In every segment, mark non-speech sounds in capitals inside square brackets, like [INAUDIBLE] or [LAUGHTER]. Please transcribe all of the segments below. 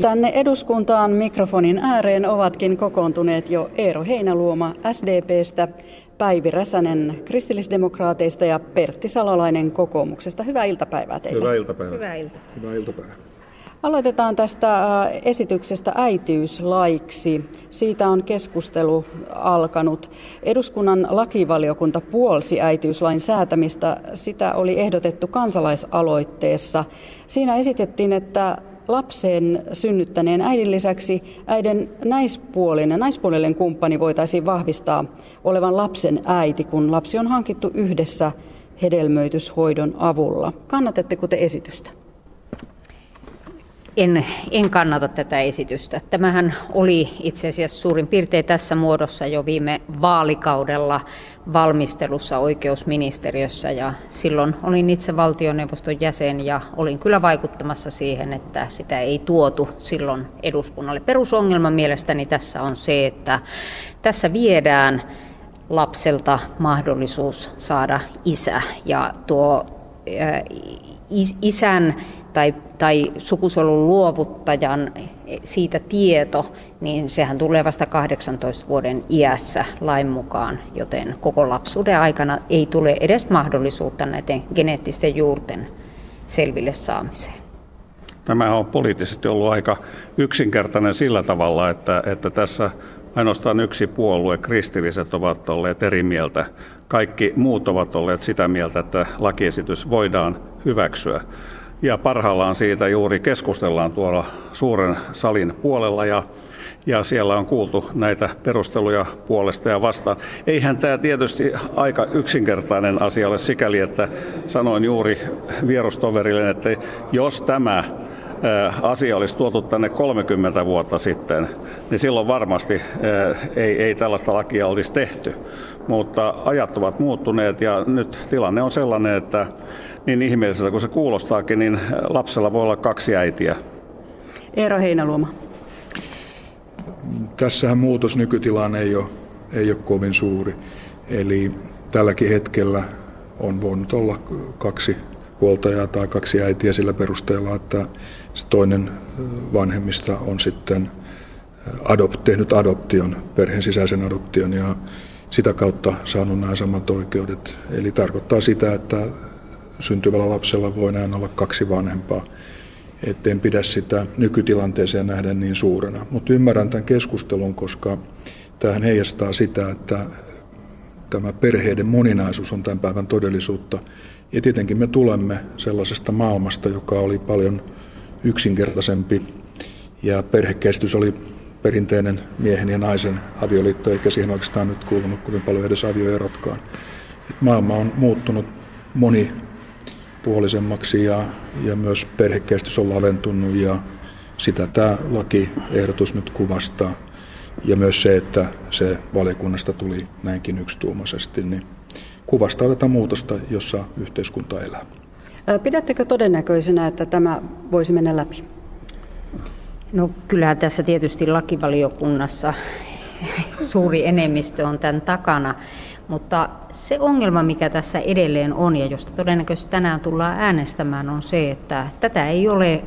Tänne eduskuntaan mikrofonin ääreen ovatkin kokoontuneet jo Eero Heinaluoma SDPstä, Päivi Räsänen kristillisdemokraateista ja Pertti Salolainen kokoomuksesta. Hyvää iltapäivää teille. Hyvää iltapäivää. Hyvää ilta. Hyvää iltapäivää. Aloitetaan tästä esityksestä äitiyslaiksi. Siitä on keskustelu alkanut. Eduskunnan lakivaliokunta puolsi äitiyslain säätämistä. Sitä oli ehdotettu kansalaisaloitteessa. Siinä esitettiin, että lapsen synnyttäneen äidin lisäksi äidin naispuolinen, naispuolinen kumppani voitaisiin vahvistaa olevan lapsen äiti, kun lapsi on hankittu yhdessä hedelmöityshoidon avulla. Kannatatteko te esitystä? En, en kannata tätä esitystä. Tämähän oli itse asiassa suurin piirtein tässä muodossa jo viime vaalikaudella valmistelussa oikeusministeriössä ja silloin olin itse valtioneuvoston jäsen ja olin kyllä vaikuttamassa siihen, että sitä ei tuotu silloin eduskunnalle. Perusongelma mielestäni tässä on se, että tässä viedään lapselta mahdollisuus saada isä ja tuo isän tai, tai sukusolun luovuttajan siitä tieto, niin sehän tulee vasta 18 vuoden iässä lain mukaan, joten koko lapsuuden aikana ei tule edes mahdollisuutta näiden geneettisten juurten selville saamiseen. Tämä on poliittisesti ollut aika yksinkertainen sillä tavalla, että, että tässä ainoastaan yksi puolue, kristilliset, ovat olleet eri mieltä. Kaikki muut ovat olleet sitä mieltä, että lakiesitys voidaan hyväksyä. Ja parhaillaan siitä juuri keskustellaan tuolla suuren salin puolella ja, ja siellä on kuultu näitä perusteluja puolesta ja vastaan. Eihän tämä tietysti aika yksinkertainen asia ole sikäli, että sanoin juuri vierustoverille, että jos tämä asia olisi tuotu tänne 30 vuotta sitten, niin silloin varmasti ei, ei tällaista lakia olisi tehty. Mutta ajat ovat muuttuneet ja nyt tilanne on sellainen, että niin ihmeelliseltä kuin se kuulostaakin, niin lapsella voi olla kaksi äitiä. Eero Heinaluoma. Tässähän muutos nykytilaan ei ole, ei ole kovin suuri. Eli tälläkin hetkellä on voinut olla kaksi huoltajaa tai kaksi äitiä sillä perusteella, että se toinen vanhemmista on sitten adopt, tehnyt adoption, perheen sisäisen adoption ja sitä kautta saanut nämä samat oikeudet. Eli tarkoittaa sitä, että syntyvällä lapsella voi näin olla kaksi vanhempaa. Et en pidä sitä nykytilanteeseen nähden niin suurena. Mutta ymmärrän tämän keskustelun, koska tähän heijastaa sitä, että tämä perheiden moninaisuus on tämän päivän todellisuutta. Ja tietenkin me tulemme sellaisesta maailmasta, joka oli paljon yksinkertaisempi ja perhekäsitys oli perinteinen miehen ja naisen avioliitto, eikä siihen oikeastaan nyt kuulunut kovin paljon edes avioerotkaan. Et maailma on muuttunut moni puolisemmaksi ja, ja myös perhekäsitys on laventunut ja sitä tämä lakiehdotus nyt kuvastaa. Ja myös se, että se valiokunnasta tuli näinkin yksituumaisesti, niin kuvastaa tätä muutosta, jossa yhteiskunta elää. Pidättekö todennäköisenä, että tämä voisi mennä läpi? No kyllähän tässä tietysti lakivaliokunnassa suuri enemmistö on tämän takana. Mutta se ongelma, mikä tässä edelleen on ja josta todennäköisesti tänään tullaan äänestämään, on se, että tätä ei ole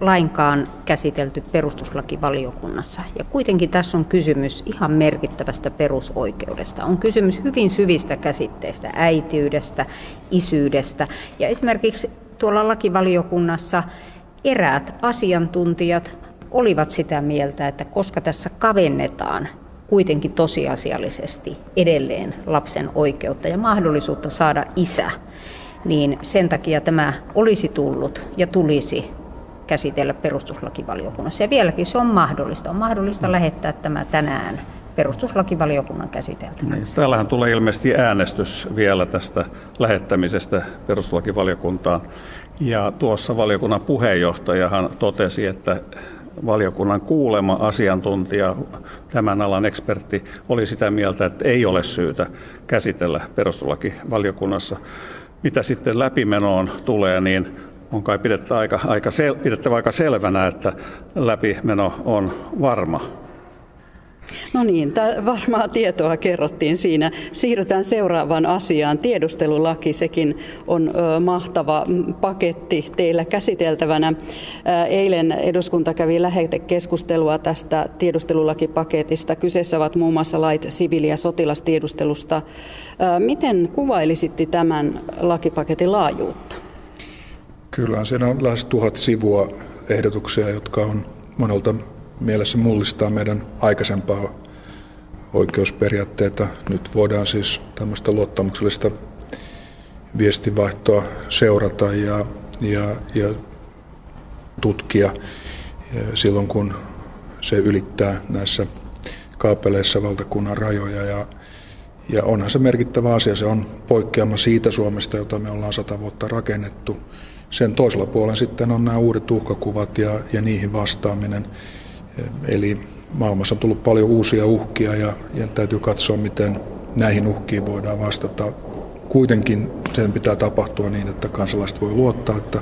lainkaan käsitelty perustuslakivaliokunnassa. Ja kuitenkin tässä on kysymys ihan merkittävästä perusoikeudesta. On kysymys hyvin syvistä käsitteistä, äitiydestä, isyydestä. Ja esimerkiksi tuolla lakivaliokunnassa eräät asiantuntijat olivat sitä mieltä, että koska tässä kavennetaan kuitenkin tosiasiallisesti edelleen lapsen oikeutta ja mahdollisuutta saada isä, niin sen takia tämä olisi tullut ja tulisi käsitellä perustuslakivaliokunnassa. Ja vieläkin se on mahdollista. On mahdollista mm. lähettää tämä tänään perustuslakivaliokunnan käsiteltäväksi. Niin, täällähän tulee ilmeisesti äänestys vielä tästä lähettämisestä perustuslakivaliokuntaan. Ja tuossa valiokunnan puheenjohtajahan totesi, että valiokunnan kuulema asiantuntija, tämän alan ekspertti, oli sitä mieltä, että ei ole syytä käsitellä perustuslakivaliokunnassa. Mitä sitten läpimenoon tulee, niin on kai pidettävä aika, aika, sel, pidettävä aika selvänä, että läpimeno on varma. No niin, varmaa tietoa kerrottiin siinä. Siirrytään seuraavaan asiaan. Tiedustelulaki, sekin on mahtava paketti teillä käsiteltävänä. Eilen eduskunta kävi lähetekeskustelua tästä tiedustelulakipaketista. Kyseessä ovat muun muassa lait siviili- ja sotilastiedustelusta. Miten kuvailisitte tämän lakipaketin laajuutta? Kyllä, siinä on lähes tuhat sivua ehdotuksia, jotka on monelta mielessä mullistaa meidän aikaisempaa oikeusperiaatteita. Nyt voidaan siis tämmöistä luottamuksellista viestivaihtoa seurata ja, ja, ja tutkia silloin, kun se ylittää näissä kaapeleissa valtakunnan rajoja. Ja, ja onhan se merkittävä asia, se on poikkeama siitä Suomesta, jota me ollaan sata vuotta rakennettu. Sen toisella puolella sitten on nämä uudet uhkakuvat ja, ja niihin vastaaminen. Eli maailmassa on tullut paljon uusia uhkia ja, ja täytyy katsoa, miten näihin uhkiin voidaan vastata. Kuitenkin sen pitää tapahtua niin, että kansalaiset voi luottaa, että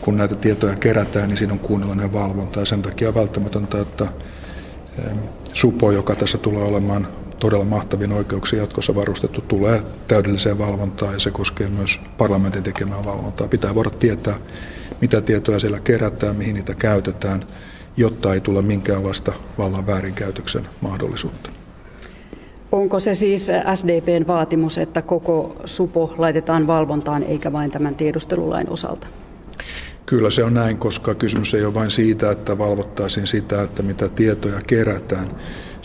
kun näitä tietoja kerätään, niin siinä on kuunnellinen valvonta. Ja sen takia on välttämätöntä, että SUPO, joka tässä tulee olemaan todella mahtavin oikeuksia jatkossa varustettu, tulee täydelliseen valvontaan ja se koskee myös parlamentin tekemää valvontaa. Pitää voida tietää, mitä tietoja siellä kerätään, mihin niitä käytetään – jotta ei tule minkäänlaista vallan väärinkäytöksen mahdollisuutta. Onko se siis SDPn vaatimus, että koko supo laitetaan valvontaan eikä vain tämän tiedustelulain osalta? Kyllä se on näin, koska kysymys ei ole vain siitä, että valvottaisiin sitä, että mitä tietoja kerätään.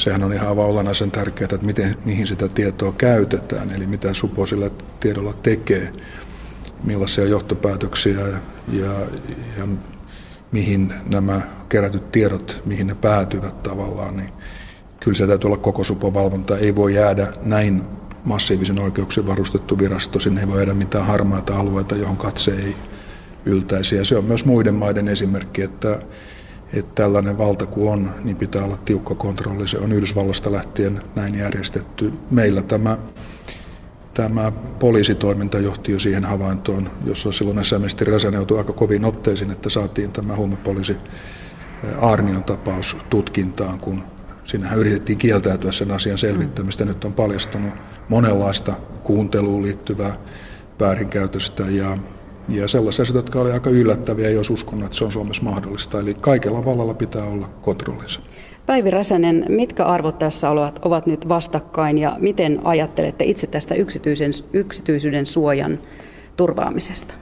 Sehän on ihan olennaisen tärkeää, että miten, mihin sitä tietoa käytetään, eli mitä supo sillä tiedolla tekee, millaisia johtopäätöksiä ja, ja, ja mihin nämä kerätyt tiedot, mihin ne päätyvät tavallaan, niin kyllä se täytyy olla koko supovalvonta. Ei voi jäädä näin massiivisen oikeuksien varustettu virasto, sinne ei voi jäädä mitään harmaita alueita, johon katse ei yltäisi. Ja se on myös muiden maiden esimerkki, että, että tällainen valta kun on, niin pitää olla tiukka kontrolli. Se on Yhdysvallasta lähtien näin järjestetty. Meillä tämä tämä poliisitoiminta johti jo siihen havaintoon, jossa silloin sisäministeri Räsänen joutui aika kovin otteisiin, että saatiin tämä huumepoliisi Arnion tapaus tutkintaan, kun siinähän yritettiin kieltäytyä sen asian selvittämistä. Nyt on paljastunut monenlaista kuunteluun liittyvää väärinkäytöstä ja, ja sellaisia asioita, jotka olivat aika yllättäviä, jos uskon, että se on Suomessa mahdollista. Eli kaikella vallalla pitää olla kontrollinsa. Päivi Räsänen, mitkä arvot tässä ovat, ovat nyt vastakkain ja miten ajattelette itse tästä yksityisen, yksityisyyden suojan turvaamisesta?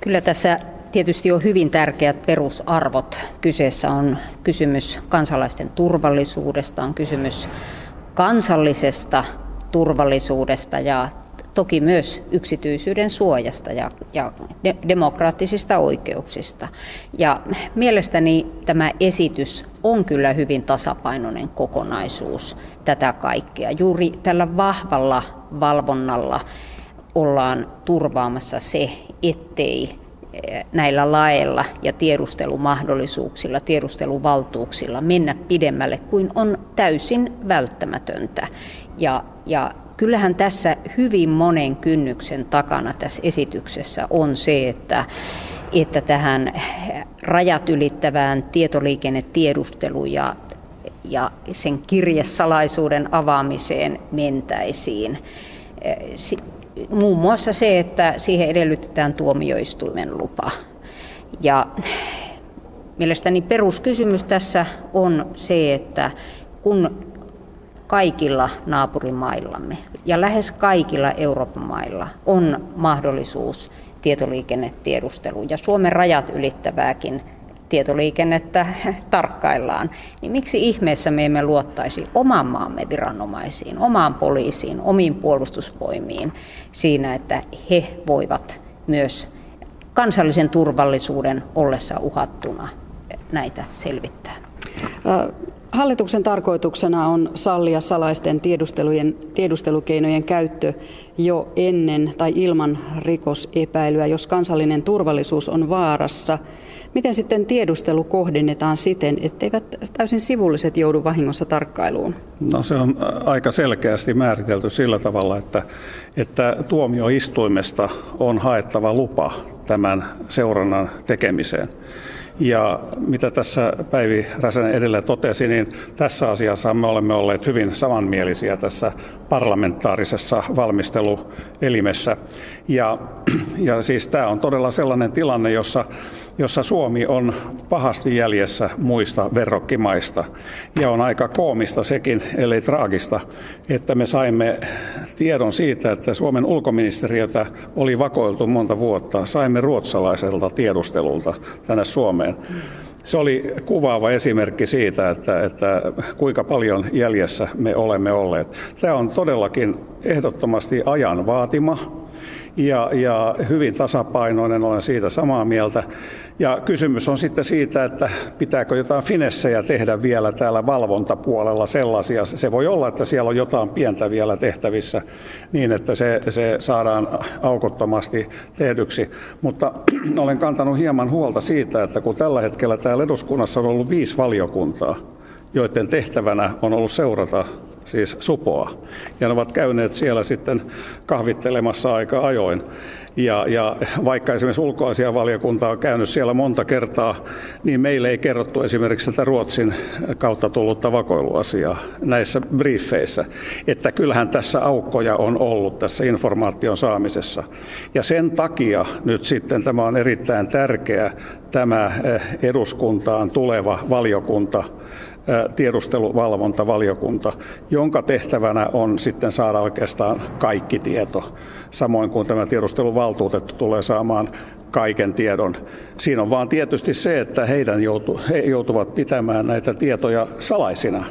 Kyllä tässä tietysti on hyvin tärkeät perusarvot. Kyseessä on kysymys kansalaisten turvallisuudesta, on kysymys kansallisesta turvallisuudesta ja toki myös yksityisyyden suojasta ja, ja de, demokraattisista oikeuksista. Ja mielestäni tämä esitys on kyllä hyvin tasapainoinen kokonaisuus tätä kaikkea. Juuri tällä vahvalla valvonnalla ollaan turvaamassa se, ettei eh, näillä laeilla ja tiedustelumahdollisuuksilla, tiedusteluvaltuuksilla mennä pidemmälle kuin on täysin välttämätöntä. Ja, ja kyllähän tässä hyvin monen kynnyksen takana tässä esityksessä on se, että, että tähän rajat ylittävään tietoliikennetiedusteluun ja, ja sen kirjesalaisuuden avaamiseen mentäisiin. Muun muassa se, että siihen edellytetään tuomioistuimen lupa. Ja mielestäni peruskysymys tässä on se, että kun kaikilla naapurimaillamme ja lähes kaikilla Euroopan mailla on mahdollisuus tietoliikennetiedusteluun ja Suomen rajat ylittävääkin tietoliikennettä [LAUGHS] tarkkaillaan, niin miksi ihmeessä me emme luottaisi oman maamme viranomaisiin, omaan poliisiin, omiin puolustusvoimiin siinä, että he voivat myös kansallisen turvallisuuden ollessa uhattuna näitä selvittää? Hallituksen tarkoituksena on sallia salaisten tiedustelujen, tiedustelukeinojen käyttö jo ennen tai ilman rikosepäilyä, jos kansallinen turvallisuus on vaarassa. Miten sitten tiedustelu kohdennetaan siten, etteivät täysin sivulliset joudu vahingossa tarkkailuun? No se on aika selkeästi määritelty sillä tavalla, että, että tuomioistuimesta on haettava lupa tämän seurannan tekemiseen. Ja mitä tässä Päivi Räsänen edellä totesi, niin tässä asiassa me olemme olleet hyvin samanmielisiä tässä parlamentaarisessa valmisteluelimessä. Ja, ja siis tämä on todella sellainen tilanne, jossa jossa Suomi on pahasti jäljessä muista verrokkimaista. Ja on aika koomista sekin, ellei traagista, että me saimme tiedon siitä, että Suomen ulkoministeriötä oli vakoiltu monta vuotta. Saimme ruotsalaiselta tiedustelulta tänne Suomeen. Se oli kuvaava esimerkki siitä, että, että kuinka paljon jäljessä me olemme olleet. Tämä on todellakin ehdottomasti ajan vaatima ja, ja hyvin tasapainoinen, olen siitä samaa mieltä. Ja kysymys on sitten siitä, että pitääkö jotain finessejä tehdä vielä täällä valvontapuolella sellaisia. Se voi olla, että siellä on jotain pientä vielä tehtävissä niin, että se, se saadaan aukottomasti tehdyksi. Mutta [CLEARS THROAT] olen kantanut hieman huolta siitä, että kun tällä hetkellä täällä eduskunnassa on ollut viisi valiokuntaa, joiden tehtävänä on ollut seurata siis supoa. Ja ne ovat käyneet siellä sitten kahvittelemassa aika ajoin. Ja, ja vaikka esimerkiksi ulkoasiavaliokunta on käynyt siellä monta kertaa, niin meille ei kerrottu esimerkiksi tätä Ruotsin kautta tullutta vakoiluasiaa näissä briefeissä. Että kyllähän tässä aukkoja on ollut tässä informaation saamisessa. Ja sen takia nyt sitten tämä on erittäin tärkeä tämä eh, eduskuntaan tuleva valiokunta – tiedusteluvalvontavaliokunta, jonka tehtävänä on sitten saada oikeastaan kaikki tieto, samoin kuin tämä tiedusteluvaltuutettu tulee saamaan kaiken tiedon. Siinä on vaan tietysti se, että heidän joutu, he joutuvat pitämään näitä tietoja salaisina.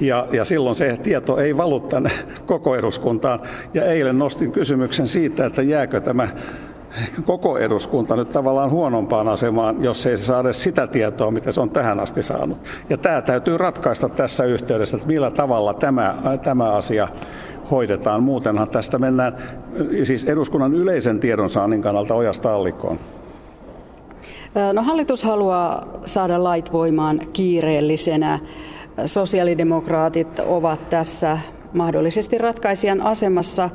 Ja, ja silloin se tieto ei valu tänne koko eduskuntaan. Ja eilen nostin kysymyksen siitä, että jääkö tämä koko eduskunta nyt tavallaan huonompaan asemaan, jos ei se saa edes sitä tietoa, mitä se on tähän asti saanut. Ja tämä täytyy ratkaista tässä yhteydessä, että millä tavalla tämä, tämä asia hoidetaan. Muutenhan tästä mennään siis eduskunnan yleisen tiedonsaannin kannalta ojasta allikkoon. No, hallitus haluaa saada lait voimaan kiireellisenä. Sosiaalidemokraatit ovat tässä mahdollisesti ratkaisijan asemassa.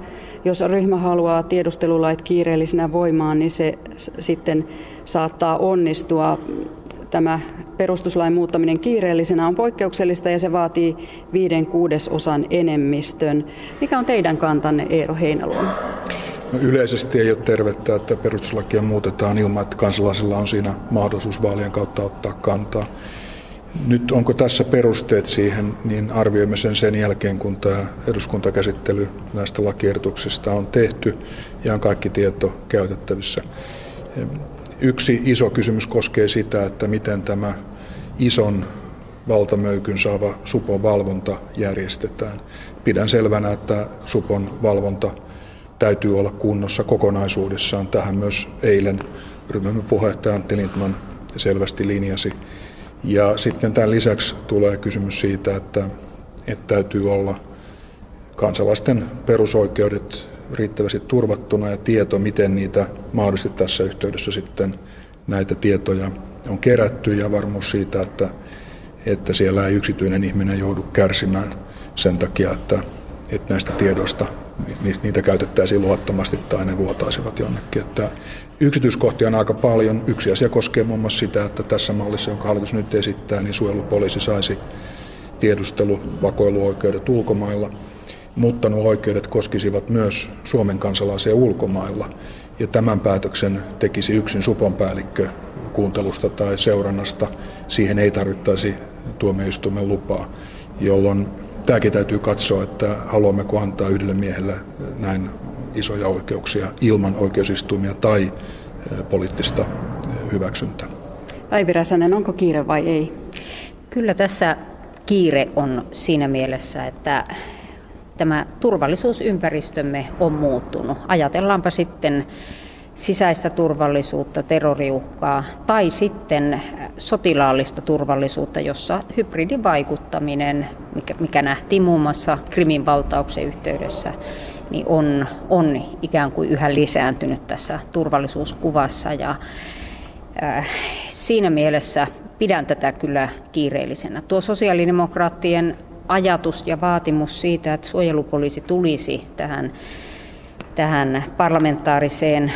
Jos ryhmä haluaa tiedustelulait kiireellisenä voimaan, niin se sitten saattaa onnistua. Tämä perustuslain muuttaminen kiireellisenä on poikkeuksellista ja se vaatii viiden kuudesosan enemmistön. Mikä on teidän kantanne, Eero Heinaluoma? No yleisesti ei ole tervettä, että perustuslakia muutetaan ilman, että kansalaisilla on siinä mahdollisuus vaalien kautta ottaa kantaa. Nyt onko tässä perusteet siihen, niin arvioimme sen sen jälkeen, kun tämä eduskuntakäsittely näistä lakiehdotuksista on tehty ja on kaikki tieto käytettävissä. Yksi iso kysymys koskee sitä, että miten tämä ison valtamöykyn saava supon valvonta järjestetään. Pidän selvänä, että supon valvonta täytyy olla kunnossa kokonaisuudessaan. Tähän myös eilen ryhmämme puheenjohtaja Antti Lindman selvästi linjasi. Ja sitten tämän lisäksi tulee kysymys siitä, että, että täytyy olla kansalaisten perusoikeudet riittävästi turvattuna ja tieto, miten niitä mahdollisesti tässä yhteydessä sitten näitä tietoja on kerätty ja varmuus siitä, että, että siellä ei yksityinen ihminen joudu kärsimään sen takia, että, että näistä tiedoista niitä käytettäisiin luottomasti tai ne vuotaisivat jonnekin. Että Yksityiskohtia on aika paljon. Yksi asia koskee muun muassa sitä, että tässä mallissa, jonka hallitus nyt esittää, niin suojelupoliisi saisi tiedusteluvakoiluoikeudet ulkomailla, mutta nuo oikeudet koskisivat myös Suomen kansalaisia ulkomailla. Ja tämän päätöksen tekisi yksin supon päällikkö kuuntelusta tai seurannasta. Siihen ei tarvittaisi tuomioistuimen lupaa, jolloin tämäkin täytyy katsoa, että haluammeko antaa yhdelle miehelle näin isoja oikeuksia ilman oikeusistuimia tai poliittista hyväksyntää. Päivi Räsänen, onko kiire vai ei? Kyllä tässä kiire on siinä mielessä, että tämä turvallisuusympäristömme on muuttunut. Ajatellaanpa sitten sisäistä turvallisuutta, terroriuhkaa tai sitten sotilaallista turvallisuutta, jossa hybridivaikuttaminen, mikä, mikä nähtiin muun muassa Krimin valtauksen yhteydessä, niin on, on ikään kuin yhä lisääntynyt tässä turvallisuuskuvassa. Ja, äh, siinä mielessä pidän tätä kyllä kiireellisenä. Tuo sosiaalidemokraattien ajatus ja vaatimus siitä, että suojelupoliisi tulisi tähän tähän parlamentaariseen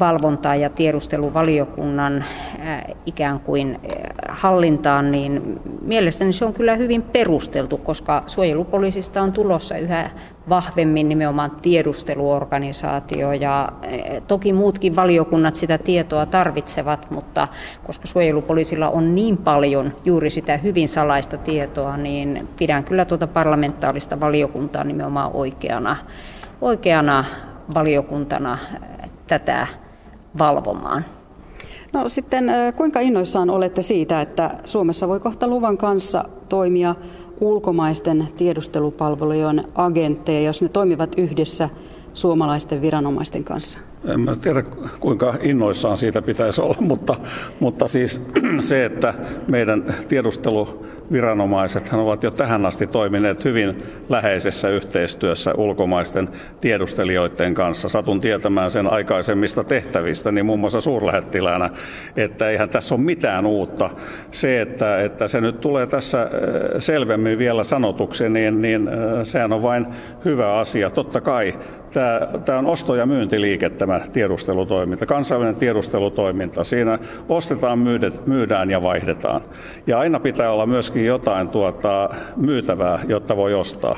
valvontaan ja tiedusteluvaliokunnan ikään kuin hallintaan, niin mielestäni se on kyllä hyvin perusteltu, koska suojelupoliisista on tulossa yhä vahvemmin nimenomaan tiedusteluorganisaatio ja toki muutkin valiokunnat sitä tietoa tarvitsevat, mutta koska suojelupoliisilla on niin paljon juuri sitä hyvin salaista tietoa, niin pidän kyllä tuota parlamentaarista valiokuntaa nimenomaan oikeana, oikeana valiokuntana tätä valvomaan. No sitten kuinka innoissaan olette siitä, että Suomessa voi kohta luvan kanssa toimia ulkomaisten tiedustelupalvelujen agentteja, jos ne toimivat yhdessä suomalaisten viranomaisten kanssa? En mä tiedä, kuinka innoissaan siitä pitäisi olla, [LAUGHS] mutta, mutta siis [CLEARS THROAT] se, että meidän tiedusteluviranomaiset ovat jo tähän asti toimineet hyvin läheisessä yhteistyössä ulkomaisten tiedustelijoiden kanssa. Satun tietämään sen aikaisemmista tehtävistä, niin muun muassa suurlähettiläänä, että eihän tässä ole mitään uutta. Se, että, että se nyt tulee tässä äh, selvemmin vielä sanotuksi, niin, niin äh, sehän on vain hyvä asia. Totta kai tämä, tämä on osto- ja myyntiliike tämä tiedustelutoiminta, kansainvälinen tiedustelutoiminta. Siinä ostetaan, myydään ja vaihdetaan. Ja aina pitää olla myöskin jotain tuota, myytävää, jotta voi ostaa.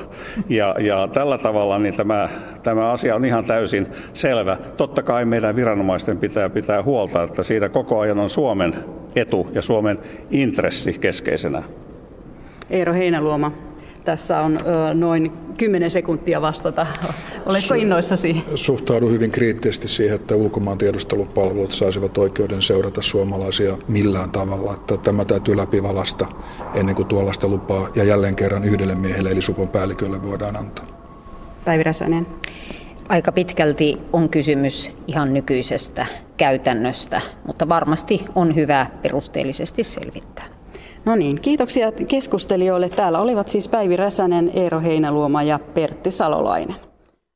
Ja, ja tällä tavalla niin tämä, tämä asia on ihan täysin selvä. Totta kai meidän viranomaisten pitää pitää huolta, että siitä koko ajan on Suomen etu ja Suomen intressi keskeisenä. Eero Heinäluoma, tässä on noin 10 sekuntia vastata. Oletko innoissasi? Suhtaudun hyvin kriittisesti siihen, että ulkomaan tiedustelupalvelut saisivat oikeuden seurata suomalaisia millään tavalla. Että tämä täytyy läpivalasta ennen kuin tuollaista lupaa ja jälleen kerran yhdelle miehelle eli supon päällikölle voidaan antaa. Päivi Räsänen. Aika pitkälti on kysymys ihan nykyisestä käytännöstä, mutta varmasti on hyvä perusteellisesti selvittää. No niin, kiitoksia keskustelijoille. Täällä olivat siis Päivi Räsänen, Eero Heinäluoma ja Pertti Salolainen.